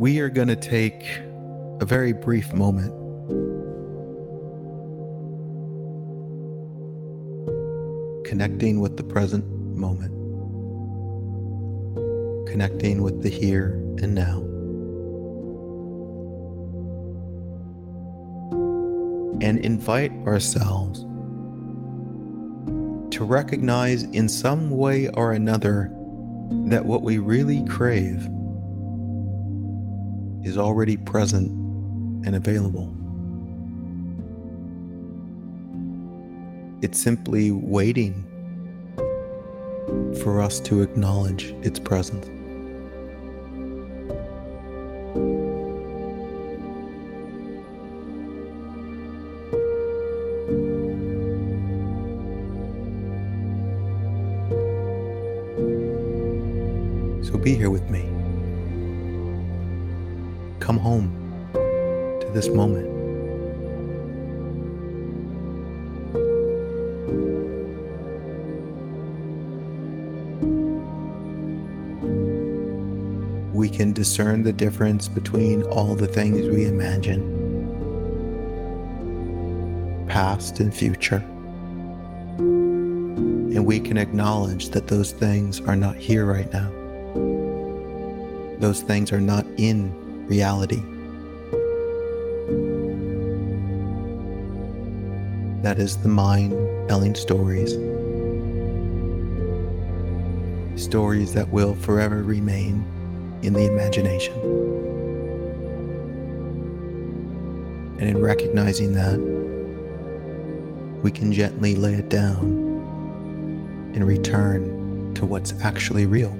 we are going to take a very brief moment connecting with the present moment, connecting with the here and now. And invite ourselves to recognize in some way or another that what we really crave is already present and available. It's simply waiting for us to acknowledge its presence. So be here with me. Come home to this moment. We can discern the difference between all the things we imagine, past and future. And we can acknowledge that those things are not here right now. Those things are not in reality. That is the mind telling stories. Stories that will forever remain in the imagination. And in recognizing that, we can gently lay it down and return to what's actually real.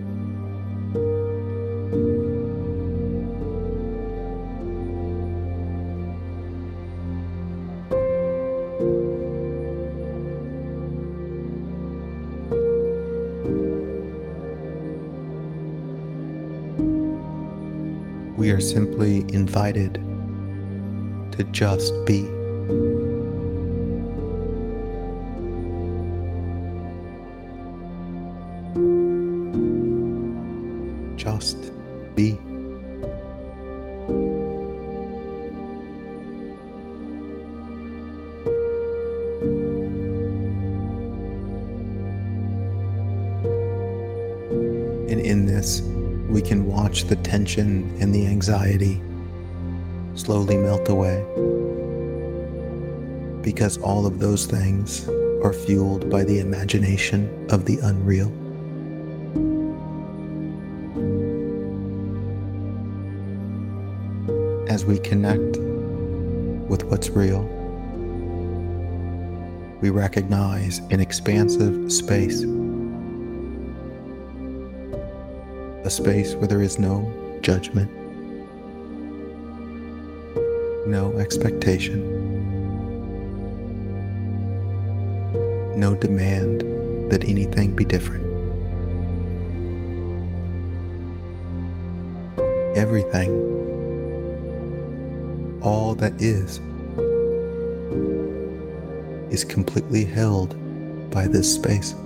Are simply invited to just be. Just be. And in this, we can watch the tension and the anxiety slowly melt away. Because all of those things are fueled by the imagination of the unreal. As we connect with what's real, we recognize an expansive space a space where there is no judgment, no expectation, no demand that anything be different. Everything, all that is, is completely held by this space.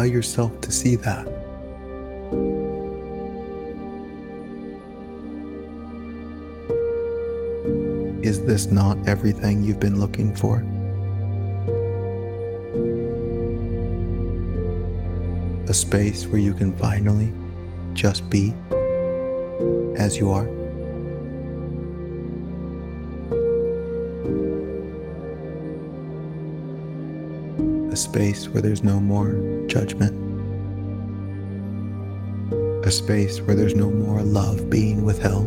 Allow yourself to see that. Is this not everything you've been looking for? A space where you can finally just be as you are. Space where there's no more judgment. A space where there's no more love being withheld.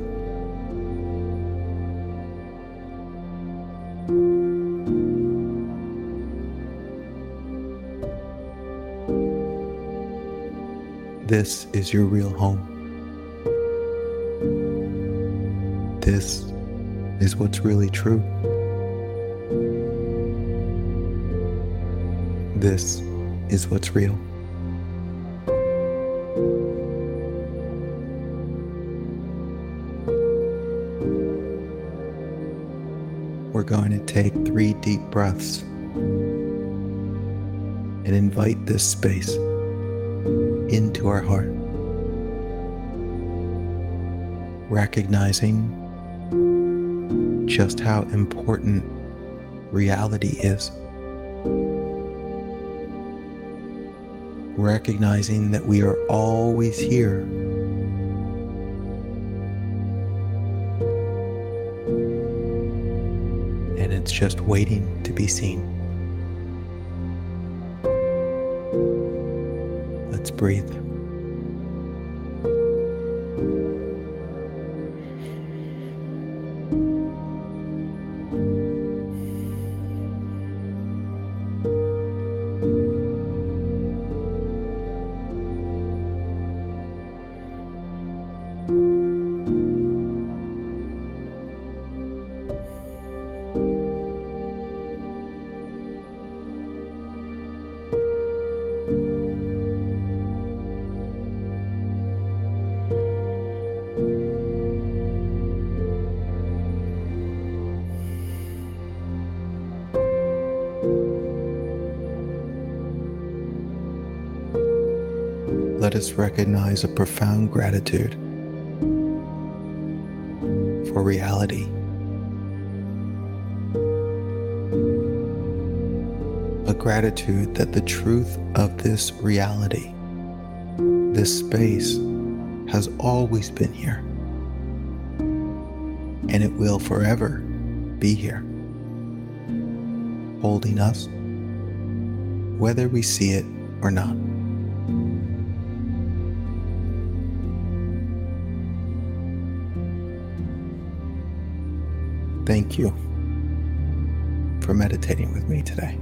This is your real home. This is what's really true. This is what's real. we're going to take three deep breaths and invite this space into our heart, recognizing just how important reality is. Recognizing that we are always here. And it's just waiting to be seen. Let's breathe. Let us recognize a profound gratitude for reality. A gratitude that the truth of this reality, this space, has always been here. And it will forever be here, holding us, whether we see it or not. Thank you for meditating with me today.